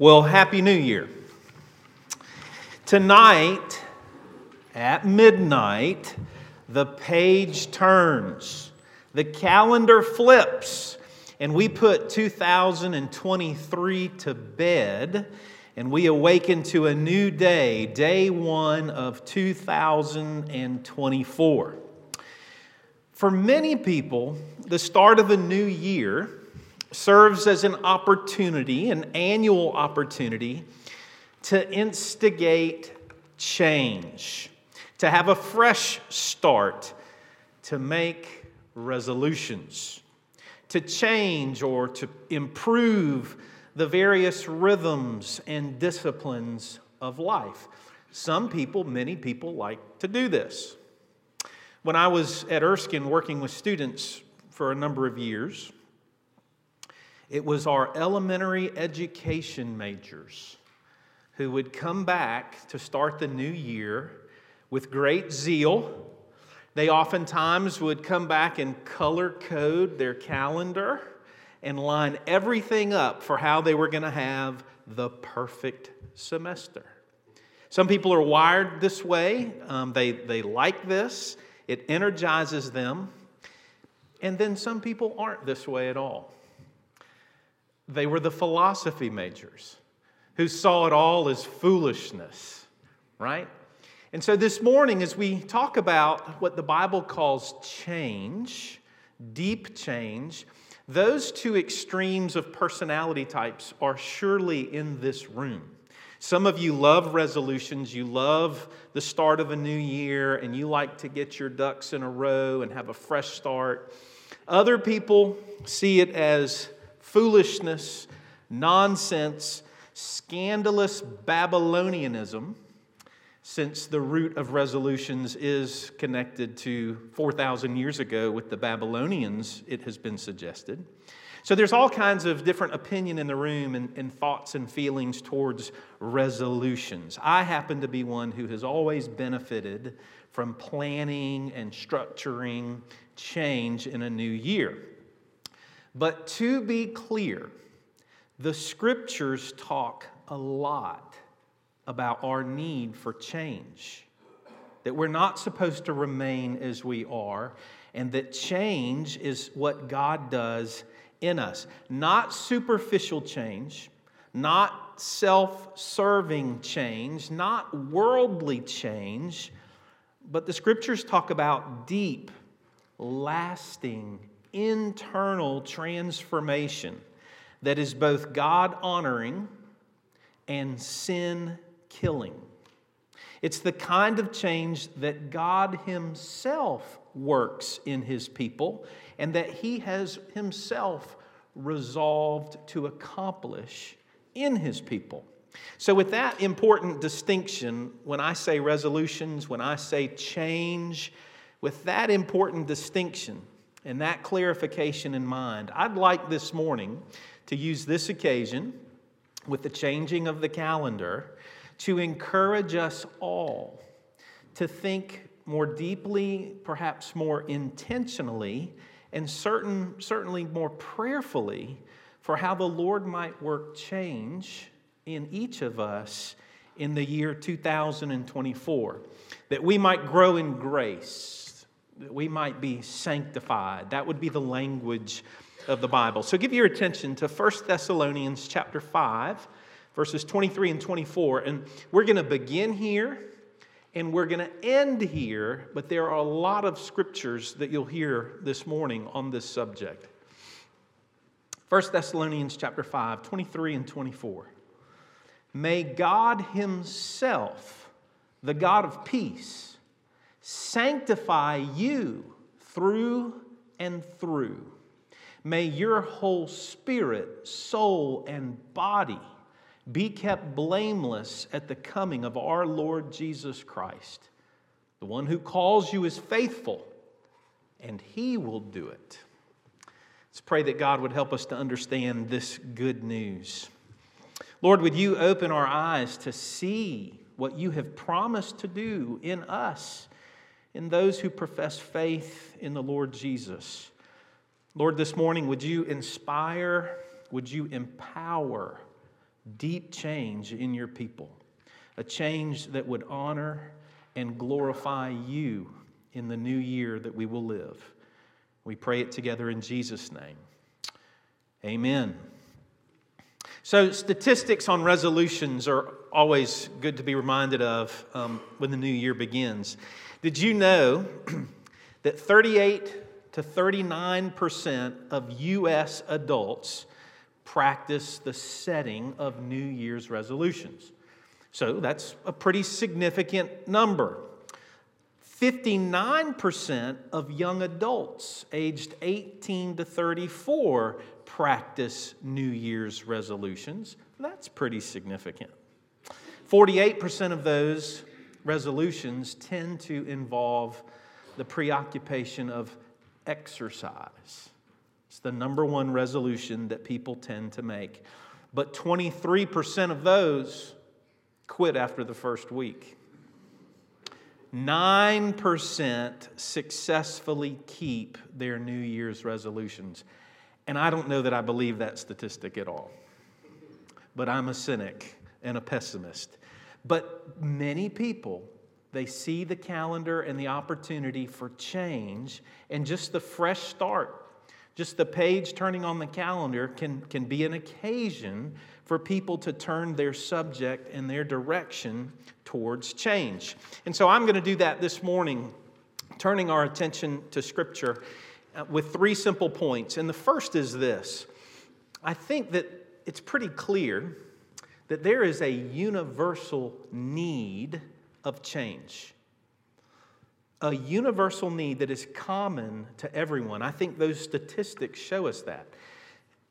Well, Happy New Year. Tonight at midnight, the page turns, the calendar flips, and we put 2023 to bed, and we awaken to a new day, day one of 2024. For many people, the start of a new year serves as an opportunity, an annual opportunity, to instigate change, to have a fresh start, to make resolutions, to change or to improve the various rhythms and disciplines of life. Some people, many people, like to do this. When I was at Erskine working with students for a number of years, it was our elementary education majors who would come back to start the new year with great zeal. They oftentimes would come back and color code their calendar and line everything up for how they were going to have the perfect semester. Some people are wired this way, um, they, they like this, it energizes them. And then some people aren't this way at all. They were the philosophy majors who saw it all as foolishness, right? And so this morning, as we talk about what the Bible calls change, deep change, those two extremes of personality types are surely in this room. Some of you love resolutions, you love the start of a new year, and you like to get your ducks in a row and have a fresh start. Other people see it as foolishness, nonsense, scandalous Babylonianism, since the root of resolutions is connected to 4,000 years ago with the Babylonians, it has been suggested. So there's all kinds of different opinion in the room and, and, thoughts and feelings towards resolutions. I happen to be one who has always benefited from planning and structuring change in a new year. But to be clear, the scriptures talk a lot about our need for change, that we're not supposed to remain as we are, and that change is what God does in us. Not superficial change, not self serving change, not worldly change, but the scriptures talk about deep, lasting internal transformation that is both God honoring and sin killing. It's the kind of change that God Himself works in His people and that He has Himself resolved to accomplish in His people. So, with that important distinction, when I say resolutions, when I say change, with that important distinction, and that clarification in mind, I'd like this morning to use this occasion with the changing of the calendar to encourage us all to think more deeply, perhaps more intentionally, and certain, certainly more prayerfully for how the Lord might work change in each of us in the year 2024, that we might grow in grace that we might be sanctified. That would be the language of the Bible. So give your attention to 1 Thessalonians chapter 5, verses 23 and 24. And we're going to begin here and we're going to end here, but there are a lot of scriptures that you'll hear this morning on this subject. 1 Thessalonians chapter 5, 23 and 24. May God Himself, the God of peace, sanctify you through and through. May your whole spirit, soul, and body be kept blameless at the coming of our Lord Jesus Christ. The one who calls you is faithful, and he will do it. Let's pray that God would help us to understand this good news. Lord, would you open our eyes to see what you have promised to do in us? In those who profess faith in the Lord Jesus. Lord, this morning, would you inspire, would you empower deep change in your people, a change that would honor and glorify you in the new year that we will live. We pray it together in Jesus' name. Amen. So, statistics on resolutions are always good to be reminded of um, when the new year begins. Did you know that 38 to 39% of U.S. adults practice the setting of New Year's resolutions? So, that's a pretty significant number. 59% of young adults aged 18 to 34 practice New Year's resolutions. That's pretty significant. 48% of those resolutions tend to involve the preoccupation of exercise. It's the number one resolution that people tend to make. But 23% of those quit after the first week. 9% successfully keep their New Year's resolutions. And I don't know that I believe that statistic at all. But I'm a cynic and a pessimist. But many people, they see the calendar and the opportunity for change and just the fresh start. Just the page turning on the calendar can, can be an occasion for people to turn their subject and their direction towards change. And so I'm going to do that this morning, turning our attention to Scripture uh, with three simple points. And the first is this I think that it's pretty clear that there is a universal need of change. A universal need that is common to everyone. I think those statistics show us that.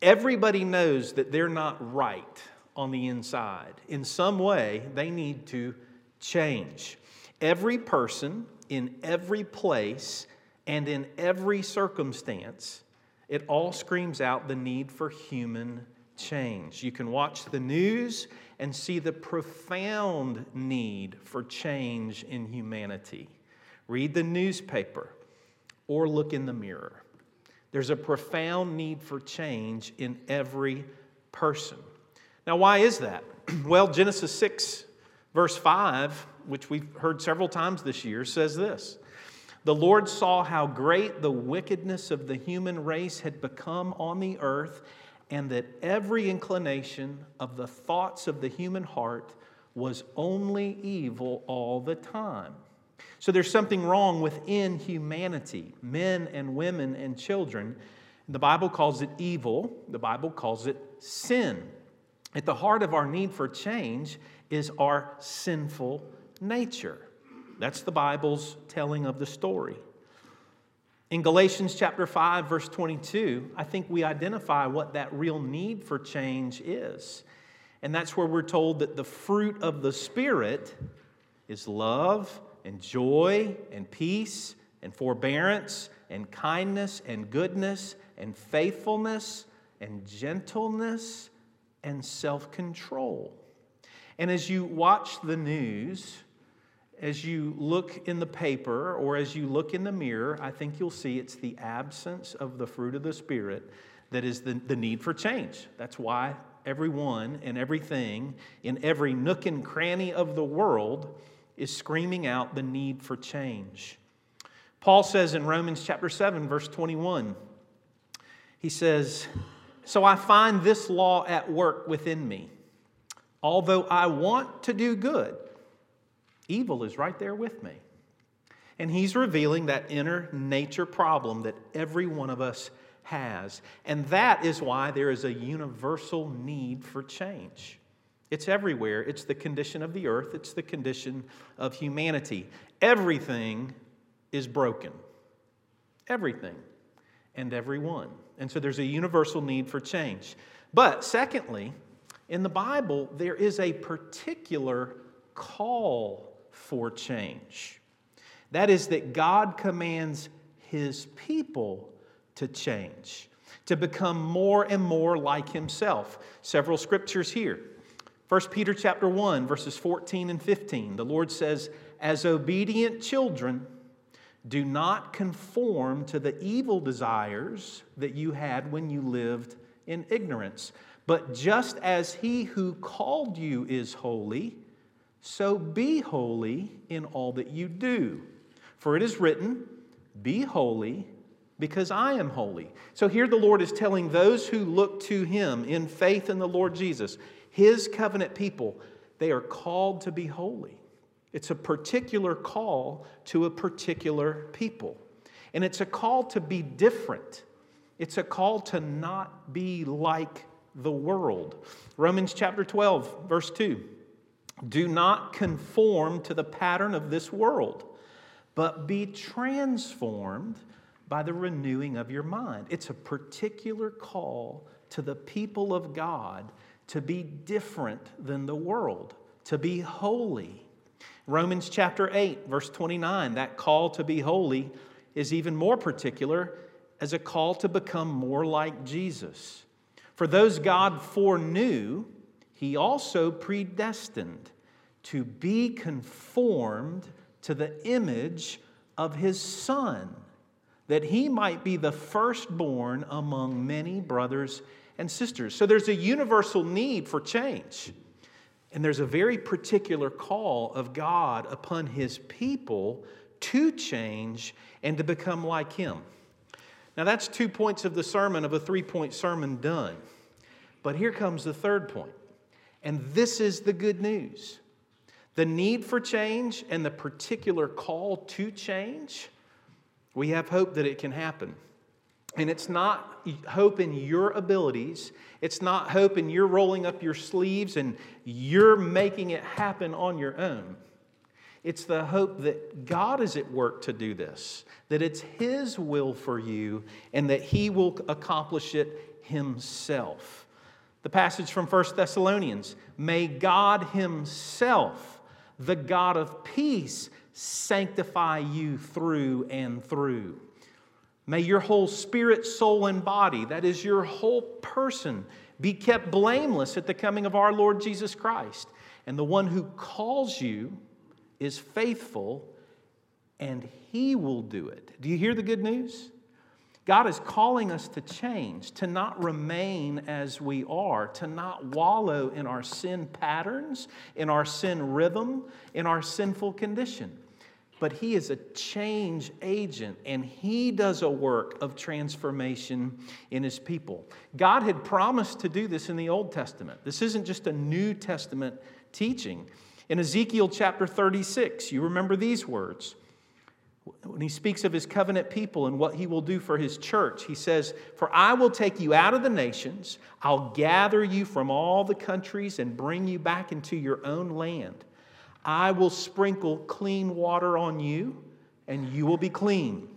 Everybody knows that they're not right on the inside. In some way, they need to change. Every person in every place and in every circumstance, it all screams out the need for human change. You can watch the news and see the profound need for change in humanity. Read the newspaper or look in the mirror. There's a profound need for change in every person. Now, why is that? Well, Genesis 6, verse 5, which we've heard several times this year, says this The Lord saw how great the wickedness of the human race had become on the earth, and that every inclination of the thoughts of the human heart was only evil all the time. So there's something wrong within humanity, men and women and children. The Bible calls it evil, the Bible calls it sin. At the heart of our need for change is our sinful nature. That's the Bible's telling of the story. In Galatians chapter 5 verse 22, I think we identify what that real need for change is. And that's where we're told that the fruit of the spirit is love and joy and peace and forbearance and kindness and goodness and faithfulness and gentleness and self control. And as you watch the news, as you look in the paper or as you look in the mirror, I think you'll see it's the absence of the fruit of the Spirit that is the, the need for change. That's why everyone and everything in every nook and cranny of the world is screaming out the need for change. Paul says in Romans chapter 7, verse 21, he says, So I find this law at work within me. Although I want to do good, evil is right there with me. And he's revealing that inner nature problem that every one of us has. And that is why there is a universal need for change. It's everywhere. It's the condition of the earth, it's the condition of humanity. Everything is broken. Everything and everyone. And so there's a universal need for change. But secondly, in the Bible, there is a particular call for change. That is, that God commands his people to change, to become more and more like himself. Several scriptures here. 1 Peter chapter 1 verses 14 and 15. The Lord says, "As obedient children, do not conform to the evil desires that you had when you lived in ignorance, But just as he who called you is holy, so be holy in all that you do. For it is written, Be holy, because I am holy. So here the Lord is telling those who look to him in faith in the Lord Jesus, his covenant people, they are called to be holy. It's a particular call to a particular people. And it's a call to be different. It's a call to not be like the world. Romans chapter 12, verse 2. Do not conform to the pattern of this world, but be transformed by the renewing of your mind. It's a particular call to the people of God to be different than the world, to be holy. Romans chapter 8, verse 29, that call to be holy is even more particular as a call to become more like Jesus. For those God foreknew, he also predestined to be conformed to the image of his Son, that he might be the firstborn among many brothers and sisters. So there's a universal need for change. And there's a very particular call of God upon his people to change and to become like him. Now, that's two points of the sermon of a three point sermon done. But here comes the third point. And this is the good news the need for change and the particular call to change. We have hope that it can happen. And it's not hope in your abilities. It's not hope in your rolling up your sleeves and you're making it happen on your own. It's the hope that God is at work to do this, that it's His will for you, and that He will accomplish it Himself. The passage from 1 Thessalonians May God Himself, the God of peace, sanctify you through and through. May your whole spirit, soul, and body, that is your whole person, be kept blameless at the coming of our Lord Jesus Christ. And the one who calls you, is faithful and he will do it. Do you hear the good news? God is calling us to change, to not remain as we are, to not wallow in our sin patterns, in our sin rhythm, in our sinful condition. But He is a change agent and He does a work of transformation in His people. God had promised to do this in the Old Testament. This isn't just a New Testament teaching. In Ezekiel chapter 36, you remember these words. When he speaks of his covenant people and what he will do for his church, he says, For I will take you out of the nations, I'll gather you from all the countries and bring you back into your own land. I will sprinkle clean water on you, and you will be clean.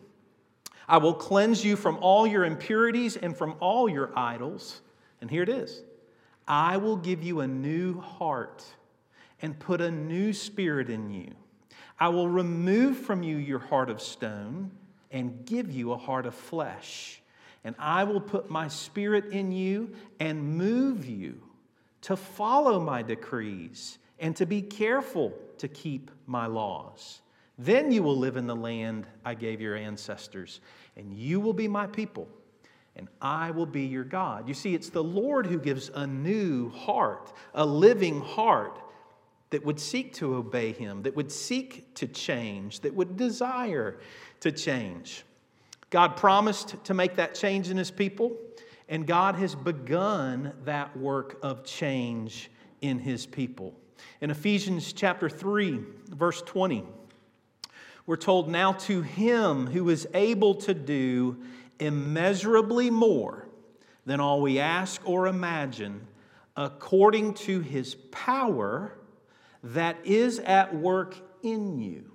I will cleanse you from all your impurities and from all your idols. And here it is I will give you a new heart and put a new spirit in you. I will remove from you your heart of stone and give you a heart of flesh. And I will put my spirit in you and move you to follow my decrees and to be careful to keep my laws. Then you will live in the land I gave your ancestors, and you will be my people, and I will be your God. You see, it's the Lord who gives a new heart, a living heart that would seek to obey him, that would seek to change, that would desire to change. God promised to make that change in his people, and God has begun that work of change in his people. In Ephesians chapter 3, verse 20, we're told, Now to him who is able to do immeasurably more than all we ask or imagine, according to his power that is at work in you.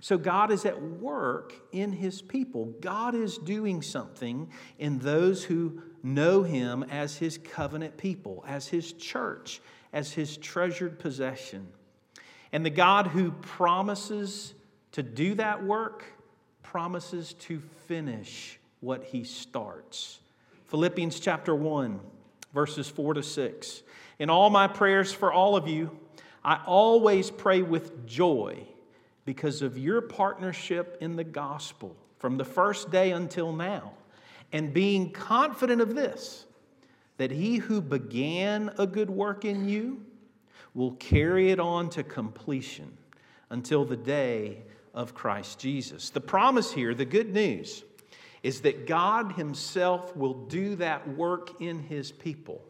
So God is at work in his people. God is doing something in those who know him as his covenant people, as his church, as his treasured possession. And the God who promises to do that work promises to finish what he starts. Philippians chapter 1, verses 4 to 6. In all my prayers for all of you, I always pray with joy because of your partnership in the gospel from the first day until now, and being confident of this, that he who began a good work in you will carry it on to completion until the day of Christ Jesus. The promise here, the good news, is that God Himself will do that work in His people.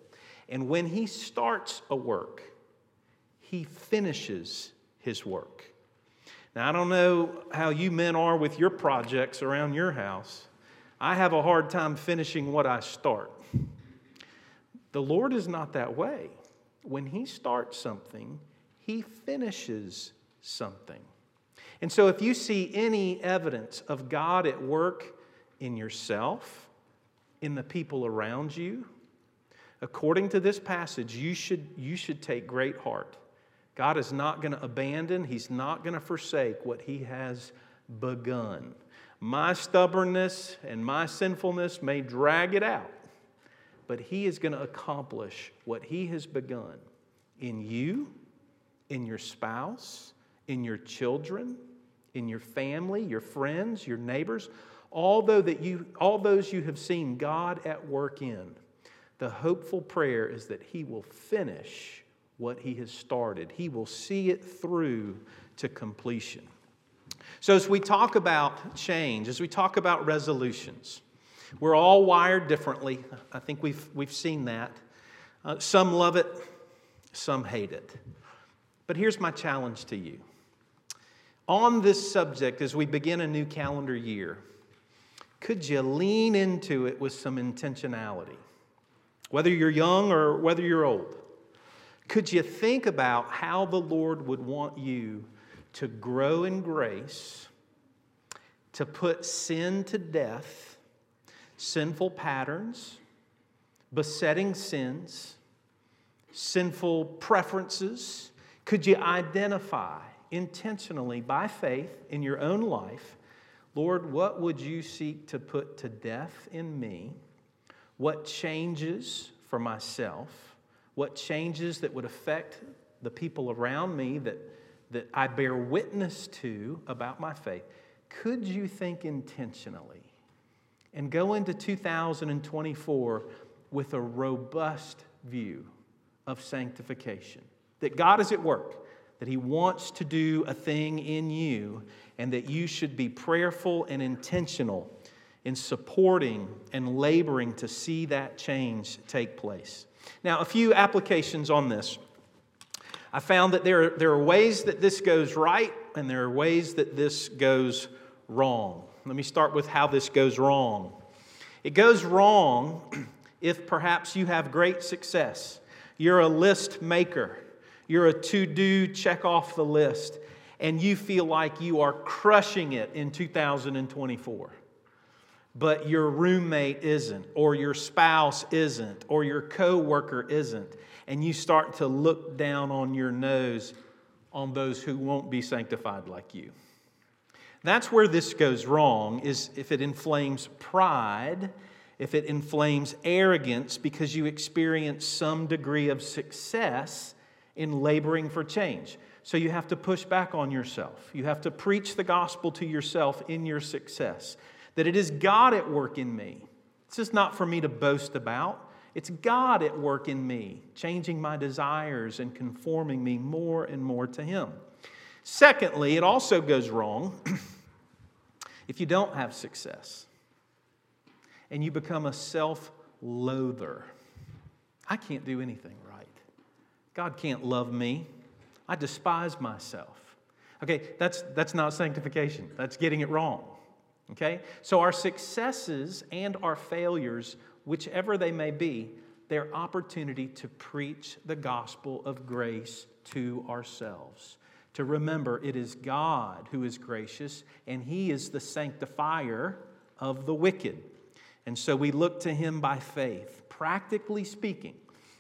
And when He starts a work, He finishes His work. Now, I don't know how you men are with your projects around your house. I have a hard time finishing what I start. The Lord is not that way. When He starts something, He finishes something. And so, if you see any evidence of God at work in yourself, in the people around you, according to this passage, you should, you should take great heart. God is not going to abandon, He's not going to forsake what He has begun. My stubbornness and my sinfulness may drag it out, but He is going to accomplish what He has begun in you, in your spouse, in your children, in your family, your friends, your neighbors, all, that you, all those you have seen God at work in. The hopeful prayer is that He will finish what He has started, He will see it through to completion. So, as we talk about change, as we talk about resolutions, we're all wired differently. I think we've, we've seen that. Uh, some love it, some hate it. But here's my challenge to you on this subject as we begin a new calendar year, could you lean into it with some intentionality? Whether you're young or whether you're old, could you think about how the Lord would want you to grow in grace, to put sin to death, sinful patterns, besetting sins, sinful preferences? Could you identify intentionally by faith in your own life Lord, what would you seek to put to death in me? What changes for myself? What changes that would affect the people around me that, that I bear witness to about my faith? Could you think intentionally and go into 2024 with a robust view of sanctification? That God is at work that He wants to do a thing in you, and that you should be prayerful and intentional in supporting and laboring to see that change take place. Now, a few applications on this. I found that there, are, there are ways that this goes right, and there are ways that this goes wrong. Let me start with how this goes wrong. It goes wrong if perhaps you have great success. You're a list maker you're a to do, check off the list, and you feel like you are crushing it in 2024. But your roommate isn't, or your spouse isn't, or your coworker isn't, and you start to look down on your nose on those who won't be sanctified like you. That's where this goes wrong is if it inflames pride, if it inflames arrogance because you experience some degree of success in laboring for change. So you have to push back on yourself. You have to preach the gospel to yourself in your success. That it is God at work in me. This is not for me to boast about. It's God at work in me, changing my desires and conforming me more and more to Him. Secondly, it also goes wrong if you don't have success and you become a self loather. I can't do anything right. God can't love me. I despise myself. Okay, that's, that's not sanctification. That's getting it wrong. Okay? So our successes and our failures, whichever they may be, they're opportunity to preach the gospel of grace to ourselves. To remember it is God who is gracious and He is the sanctifier of the wicked. And so we look to Him by faith. Practically speaking,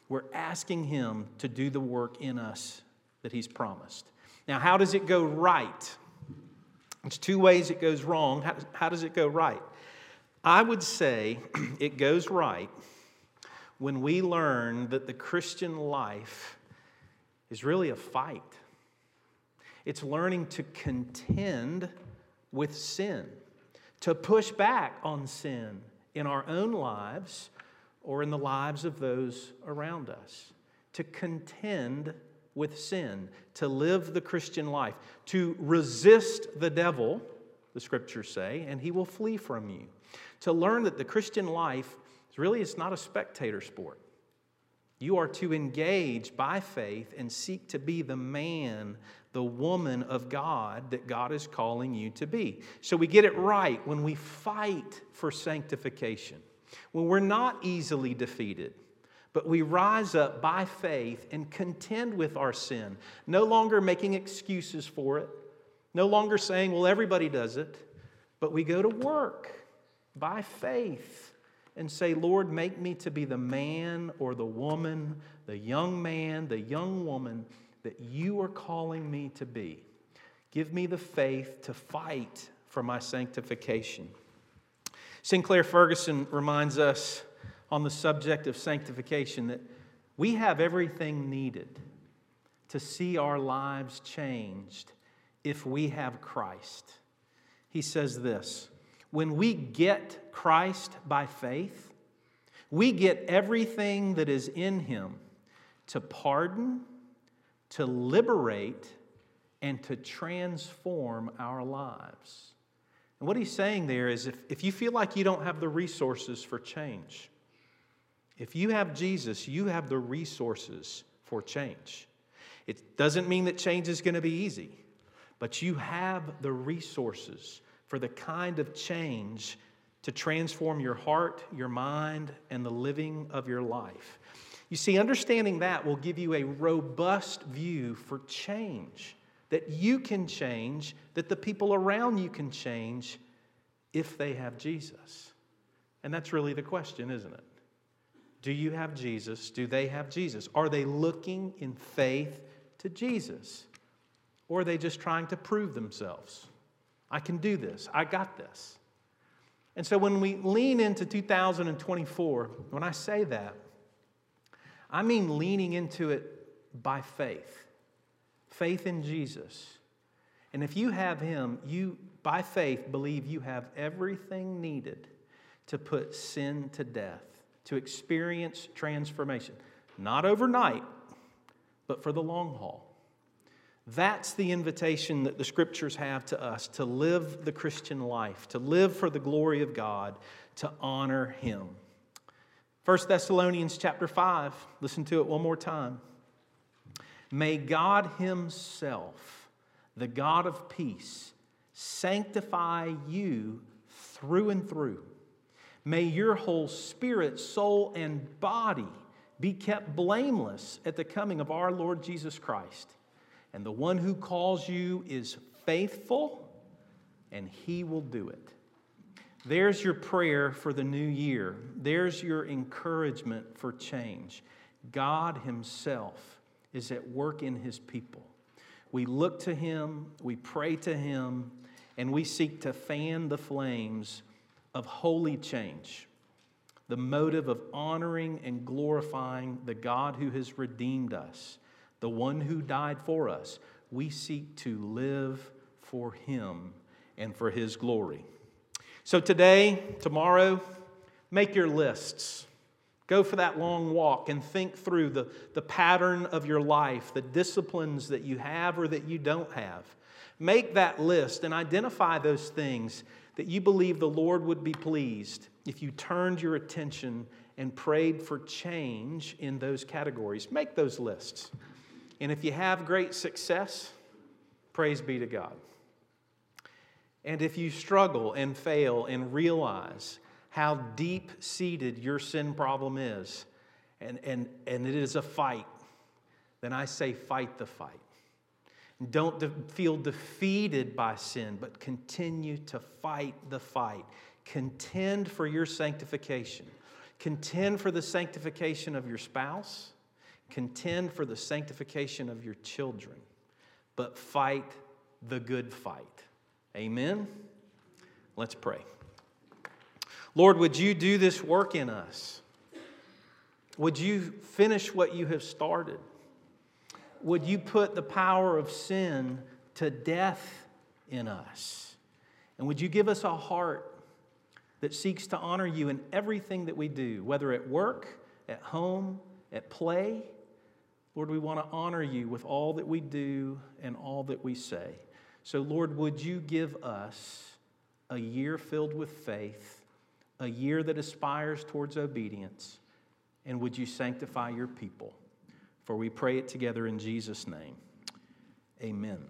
we're asking Him to do the work in us that He's promised. Now, how does it go right? Two ways it goes wrong. How, how does it go right? I would say it goes right when we learn that the Christian life is really a fight. It's learning to contend with sin, to push back on sin in our own lives or in the lives of those around us, to contend with sin, to live the Christian life, to resist the devil, the scriptures say, and he will flee from you. To learn that the Christian life is really it's not a spectator sport. You are to engage by faith and seek to be the man, the woman of God that God is calling you to be. So we get it right when we fight for sanctification, when we're not easily defeated, but we rise up by faith and contend with our sin, no longer making excuses for it, no longer saying, well, everybody does it, but we go to work by faith and say, Lord, make me to be the man or the woman, the young man, the young woman that you are calling me to be. Give me the faith to fight for my sanctification. Sinclair Ferguson reminds us on the subject of sanctification that we have everything needed to see our lives changed if we have Christ. He says this when we get Christ by faith, we get everything that is in Him to pardon, to liberate, and to transform our lives. And what he's saying there is if, if you feel like you don't have the resources for change, if you have Jesus, you have the resources for change. It doesn't mean that change is going to be easy, but you have the resources for the kind of change to transform your heart, your mind, and the living of your life. You see, understanding that will give you a robust view for change that you can change, that the people around you can change if they have Jesus. And that's really the question, isn't it? Do you have Jesus? Do they have Jesus? Are they looking in faith to Jesus? Or are they just trying to prove themselves? I can do this. I got this. And so when we lean into 2024, when I say that, I mean leaning into it by faith. Faith in Jesus. And if you have Him, you, by faith, believe you have everything needed to put sin to death, to experience transformation. Not overnight, but for the long haul. That's the invitation that the scriptures have to us to live the Christian life, to live for the glory of God, to honor Him. 1 Thessalonians chapter 5, listen to it one more time. May God Himself, the God of peace, sanctify you through and through. May your whole spirit, soul, and body be kept blameless at the coming of our Lord Jesus Christ. And the one who calls you is faithful, and he will do it. There's your prayer for the new year. There's your encouragement for change. God Himself is at work in His people. We look to Him, we pray to Him, and we seek to fan the flames of holy change. The motive of honoring and glorifying the God who has redeemed us the one who died for us, we seek to live for him and for his glory. So today, tomorrow, make your lists. Go for that long walk and think through the, the pattern of your life, the disciplines that you have or that you don't have. Make that list and identify those things that you believe the Lord would be pleased if you turned your attention and prayed for change in those categories. Make those lists. And if you have great success, praise be to God. And if you struggle and fail and realize how deep seated your sin problem is, and, and, and it is a fight, then I say fight the fight. Don't de- feel defeated by sin, but continue to fight the fight. Contend for your sanctification. Contend for the sanctification of your spouse Contend for the sanctification of your children, but fight the good fight. Amen? Let's pray. Lord, would you do this work in us? Would you finish what you have started? Would you put the power of sin to death in us? And would you give us a heart that seeks to honor you in everything that we do, whether at work, at home, at play. Lord, we want to honor you with all that we do and all that we say. So, Lord, would you give us a year filled with faith, a year that aspires towards obedience, and would you sanctify your people? For we pray it together in Jesus' name. Amen.